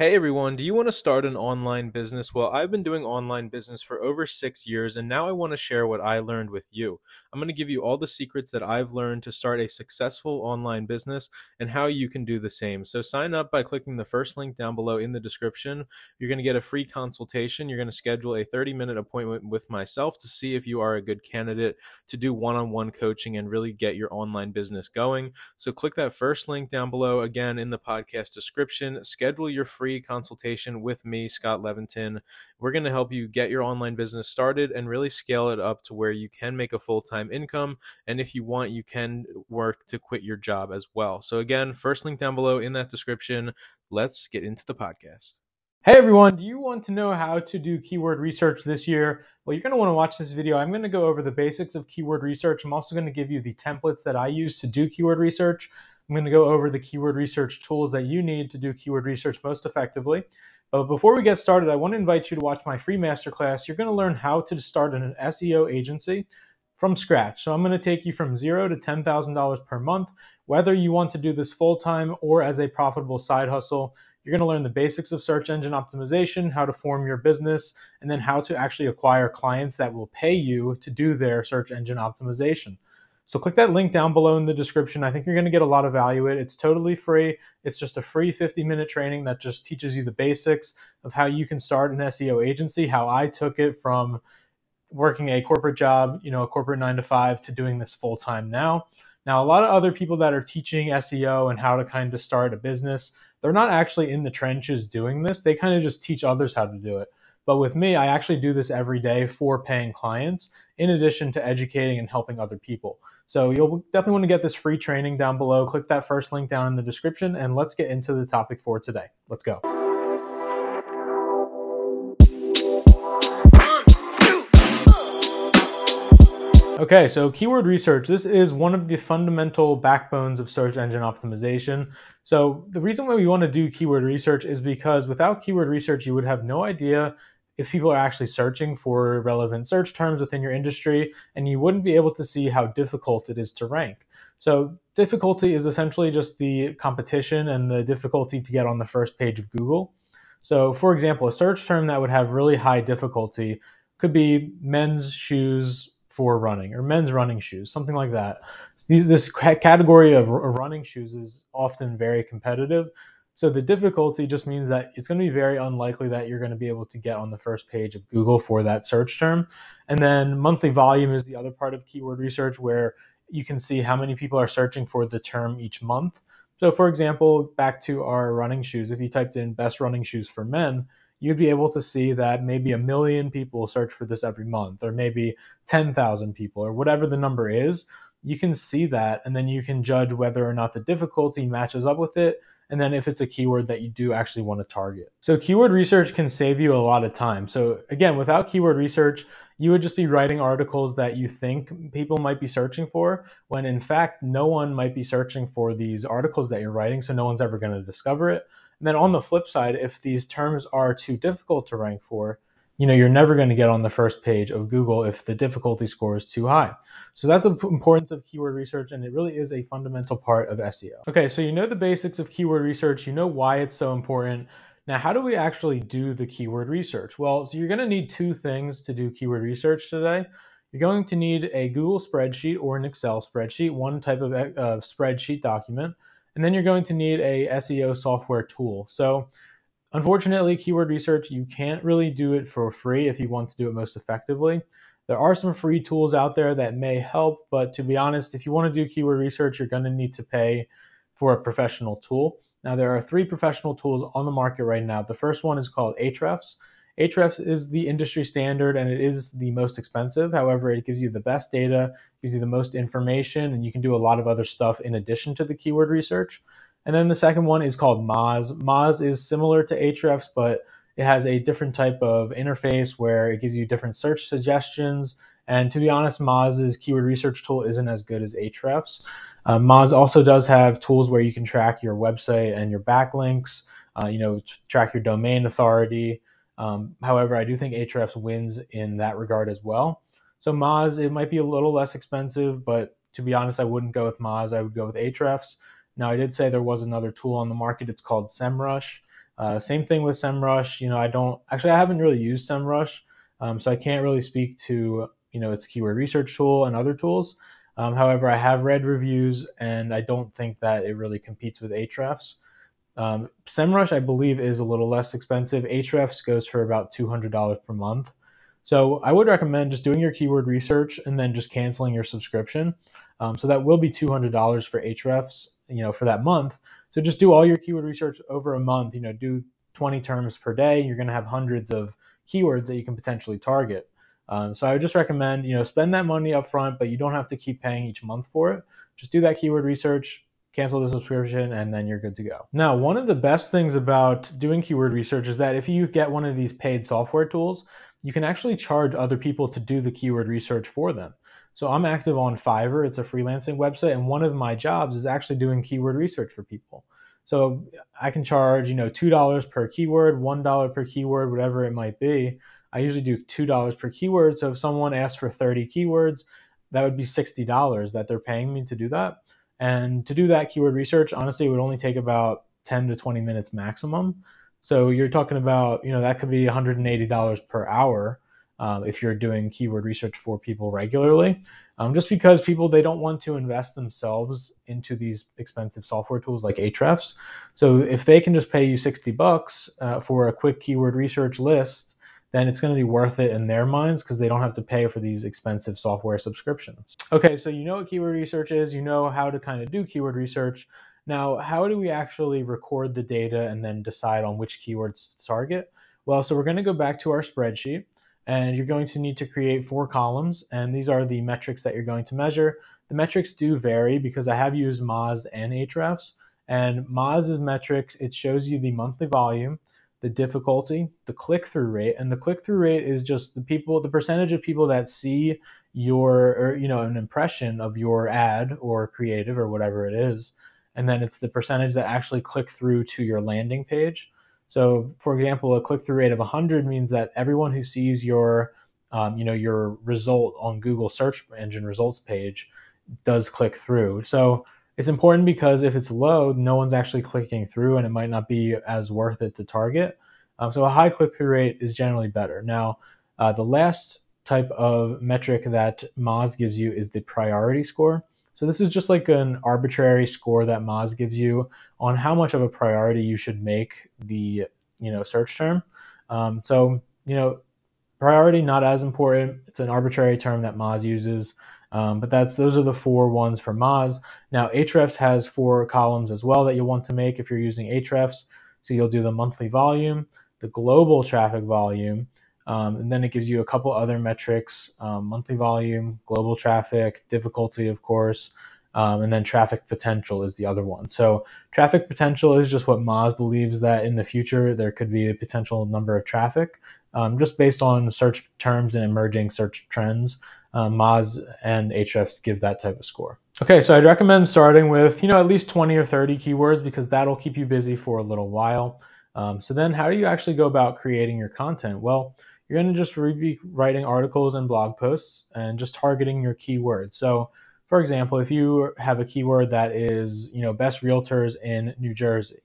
Hey everyone, do you want to start an online business? Well, I've been doing online business for over six years, and now I want to share what I learned with you. I'm going to give you all the secrets that I've learned to start a successful online business and how you can do the same. So, sign up by clicking the first link down below in the description. You're going to get a free consultation. You're going to schedule a 30 minute appointment with myself to see if you are a good candidate to do one on one coaching and really get your online business going. So, click that first link down below again in the podcast description. Schedule your free free consultation with me, Scott Leventon. We're going to help you get your online business started and really scale it up to where you can make a full time income. And if you want, you can work to quit your job as well. So, again, first link down below in that description. Let's get into the podcast. Hey everyone, do you want to know how to do keyword research this year? Well, you're going to want to watch this video. I'm going to go over the basics of keyword research. I'm also going to give you the templates that I use to do keyword research. I'm going to go over the keyword research tools that you need to do keyword research most effectively. But before we get started, I want to invite you to watch my free masterclass. You're going to learn how to start an SEO agency from scratch. So I'm going to take you from zero to $10,000 per month, whether you want to do this full time or as a profitable side hustle. You're going to learn the basics of search engine optimization, how to form your business, and then how to actually acquire clients that will pay you to do their search engine optimization. So click that link down below in the description. I think you're going to get a lot of value. It. It's totally free. It's just a free 50 minute training that just teaches you the basics of how you can start an SEO agency, how I took it from working a corporate job, you know, a corporate nine to five to doing this full time now. Now, a lot of other people that are teaching SEO and how to kind of start a business, they're not actually in the trenches doing this. They kind of just teach others how to do it. But with me, I actually do this every day for paying clients, in addition to educating and helping other people. So you'll definitely want to get this free training down below. Click that first link down in the description, and let's get into the topic for today. Let's go. Okay, so keyword research. This is one of the fundamental backbones of search engine optimization. So, the reason why we want to do keyword research is because without keyword research, you would have no idea if people are actually searching for relevant search terms within your industry, and you wouldn't be able to see how difficult it is to rank. So, difficulty is essentially just the competition and the difficulty to get on the first page of Google. So, for example, a search term that would have really high difficulty could be men's shoes for running or men's running shoes, something like that. These, this category of running shoes is often very competitive. So the difficulty just means that it's going to be very unlikely that you're going to be able to get on the first page of Google for that search term. And then monthly volume is the other part of keyword research where you can see how many people are searching for the term each month. So, for example, back to our running shoes, if you typed in best running shoes for men, you'd be able to see that maybe a million people search for this every month, or maybe 10,000 people, or whatever the number is. You can see that, and then you can judge whether or not the difficulty matches up with it and then if it's a keyword that you do actually want to target. So keyword research can save you a lot of time. So again, without keyword research, you would just be writing articles that you think people might be searching for, when in fact, no one might be searching for these articles that you're writing, so no one's ever going to discover it. And then on the flip side, if these terms are too difficult to rank for, you know you're never going to get on the first page of google if the difficulty score is too high. So that's the importance of keyword research and it really is a fundamental part of seo okay so you know the basics of keyword research you know why it's so important. Now how do we actually do the keyword research? Well so you're going to need two things to do keyword research today. You're going to need a google spreadsheet or an excel spreadsheet one type of uh, spreadsheet document and then you're going to need a seo software tool so Unfortunately, keyword research, you can't really do it for free if you want to do it most effectively. There are some free tools out there that may help, but to be honest, if you want to do keyword research, you're going to need to pay for a professional tool. Now, there are three professional tools on the market right now. The first one is called Ahrefs. Ahrefs is the industry standard and it is the most expensive. However, it gives you the best data, gives you the most information, and you can do a lot of other stuff in addition to the keyword research. And then the second one is called Moz. Moz is similar to Ahrefs, but it has a different type of interface where it gives you different search suggestions. And to be honest, Moz's keyword research tool isn't as good as Ahrefs. Uh, Moz also does have tools where you can track your website and your backlinks, uh, you know, track your domain authority. Um, however, I do think Ahrefs wins in that regard as well. So Moz, it might be a little less expensive, but to be honest, I wouldn't go with Moz. I would go with Ahrefs. Now, I did say there was another tool on the market. It's called SEMrush. Uh, same thing with SEMrush. You know, I don't actually I haven't really used SEMrush, um, so I can't really speak to you know its keyword research tool and other tools. Um, however, I have read reviews, and I don't think that it really competes with Ahrefs. Um, SEMrush, I believe, is a little less expensive. Ahrefs goes for about two hundred dollars per month. So I would recommend just doing your keyword research and then just canceling your subscription. Um, so that will be two hundred dollars for Ahrefs, you know, for that month. So just do all your keyword research over a month. You know, do 20 terms per day. You're going to have hundreds of keywords that you can potentially target. Um, so I would just recommend, you know, spend that money up front, but you don't have to keep paying each month for it. Just do that keyword research, cancel the subscription, and then you're good to go. Now, one of the best things about doing keyword research is that if you get one of these paid software tools, you can actually charge other people to do the keyword research for them. So I'm active on Fiverr. It's a freelancing website, and one of my jobs is actually doing keyword research for people. So I can charge, you know, two dollars per keyword, one dollar per keyword, whatever it might be. I usually do two dollars per keyword. So if someone asks for 30 keywords, that would be sixty dollars that they're paying me to do that. And to do that keyword research, honestly, it would only take about 10 to 20 minutes maximum. So you're talking about, you know, that could be $180 per hour um, if you're doing keyword research for people regularly. Um, just because people they don't want to invest themselves into these expensive software tools like Ahrefs. So if they can just pay you 60 bucks uh, for a quick keyword research list, then it's going to be worth it in their minds because they don't have to pay for these expensive software subscriptions. Okay, so you know what keyword research is, you know how to kind of do keyword research. Now, how do we actually record the data and then decide on which keywords to target? Well, so we're going to go back to our spreadsheet and you're going to need to create four columns and these are the metrics that you're going to measure. The metrics do vary because I have used Moz and Ahrefs and Moz's metrics, it shows you the monthly volume, the difficulty, the click-through rate, and the click-through rate is just the people, the percentage of people that see your, or you know, an impression of your ad or creative or whatever it is, and then it's the percentage that actually click through to your landing page. So, for example, a click-through rate of 100 means that everyone who sees your, um, you know, your result on Google search engine results page does click through. So it's important because if it's low, no one's actually clicking through, and it might not be as worth it to target. Um, so a high click-through rate is generally better. Now, uh, the last type of metric that Moz gives you is the priority score. So this is just like an arbitrary score that Moz gives you on how much of a priority you should make the you know search term. Um, so you know priority not as important. It's an arbitrary term that Moz uses. Um, but that's those are the four ones for Moz. Now Ahrefs has four columns as well that you'll want to make if you're using Ahrefs. So you'll do the monthly volume, the global traffic volume, um, and then it gives you a couple other metrics um, monthly volume, global traffic, difficulty, of course, um, and then traffic potential is the other one. So, traffic potential is just what Moz believes that in the future there could be a potential number of traffic um, just based on search terms and emerging search trends. Um, Moz and Ahrefs give that type of score. Okay, so I'd recommend starting with you know at least 20 or 30 keywords because that'll keep you busy for a little while. Um, so then, how do you actually go about creating your content? Well, you're going to just be writing articles and blog posts and just targeting your keywords. So, for example, if you have a keyword that is, you know, best realtors in New Jersey,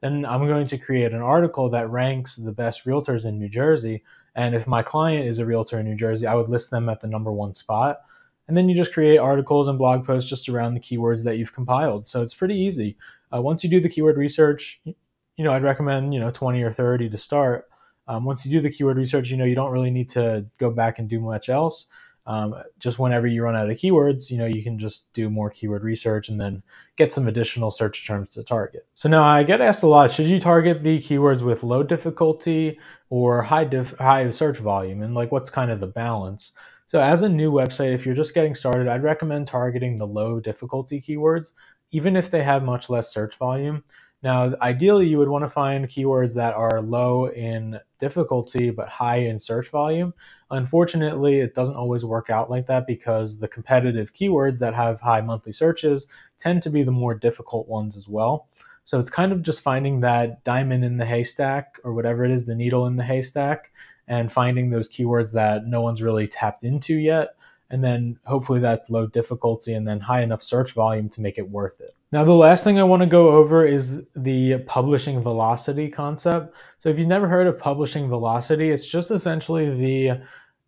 then I'm going to create an article that ranks the best realtors in New Jersey. And if my client is a realtor in New Jersey, I would list them at the number one spot. And then you just create articles and blog posts just around the keywords that you've compiled. So it's pretty easy. Uh, once you do the keyword research, you know, I'd recommend, you know, 20 or 30 to start. Um, once you do the keyword research, you know, you don't really need to go back and do much else. Um, just whenever you run out of keywords, you know, you can just do more keyword research and then get some additional search terms to target. So now I get asked a lot, should you target the keywords with low difficulty or high diff- high search volume? And like, what's kind of the balance? So as a new website, if you're just getting started, I'd recommend targeting the low difficulty keywords, even if they have much less search volume. Now, ideally, you would want to find keywords that are low in difficulty but high in search volume. Unfortunately, it doesn't always work out like that because the competitive keywords that have high monthly searches tend to be the more difficult ones as well. So it's kind of just finding that diamond in the haystack or whatever it is, the needle in the haystack, and finding those keywords that no one's really tapped into yet. And then hopefully that's low difficulty and then high enough search volume to make it worth it. Now, the last thing I want to go over is the publishing velocity concept. So, if you've never heard of publishing velocity, it's just essentially the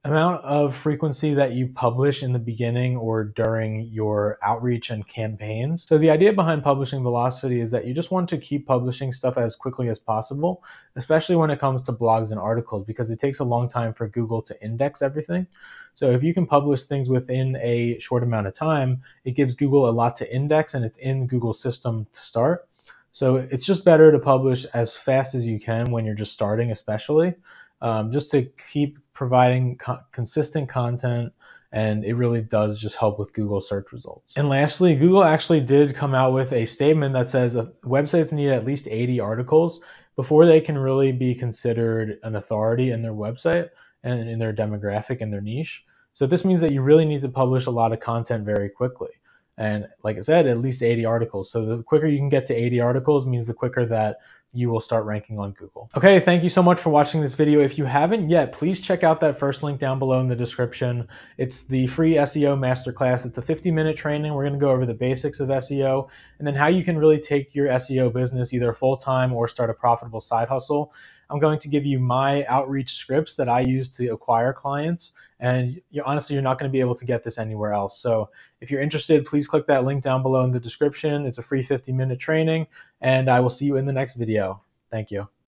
amount of frequency that you publish in the beginning or during your outreach and campaigns. So the idea behind publishing velocity is that you just want to keep publishing stuff as quickly as possible, especially when it comes to blogs and articles because it takes a long time for Google to index everything. So if you can publish things within a short amount of time, it gives Google a lot to index and it's in Google's system to start. So it's just better to publish as fast as you can when you're just starting, especially um, just to keep providing co- consistent content and it really does just help with Google search results. And lastly, Google actually did come out with a statement that says websites need at least 80 articles before they can really be considered an authority in their website and in their demographic and their niche. So this means that you really need to publish a lot of content very quickly. And like I said, at least 80 articles. So the quicker you can get to 80 articles means the quicker that you will start ranking on Google. Okay, thank you so much for watching this video. If you haven't yet, please check out that first link down below in the description. It's the free SEO masterclass. It's a 50 minute training. We're gonna go over the basics of SEO and then how you can really take your SEO business either full time or start a profitable side hustle. I'm going to give you my outreach scripts that I use to acquire clients. And you, honestly, you're not going to be able to get this anywhere else. So if you're interested, please click that link down below in the description. It's a free 50 minute training, and I will see you in the next video. Thank you.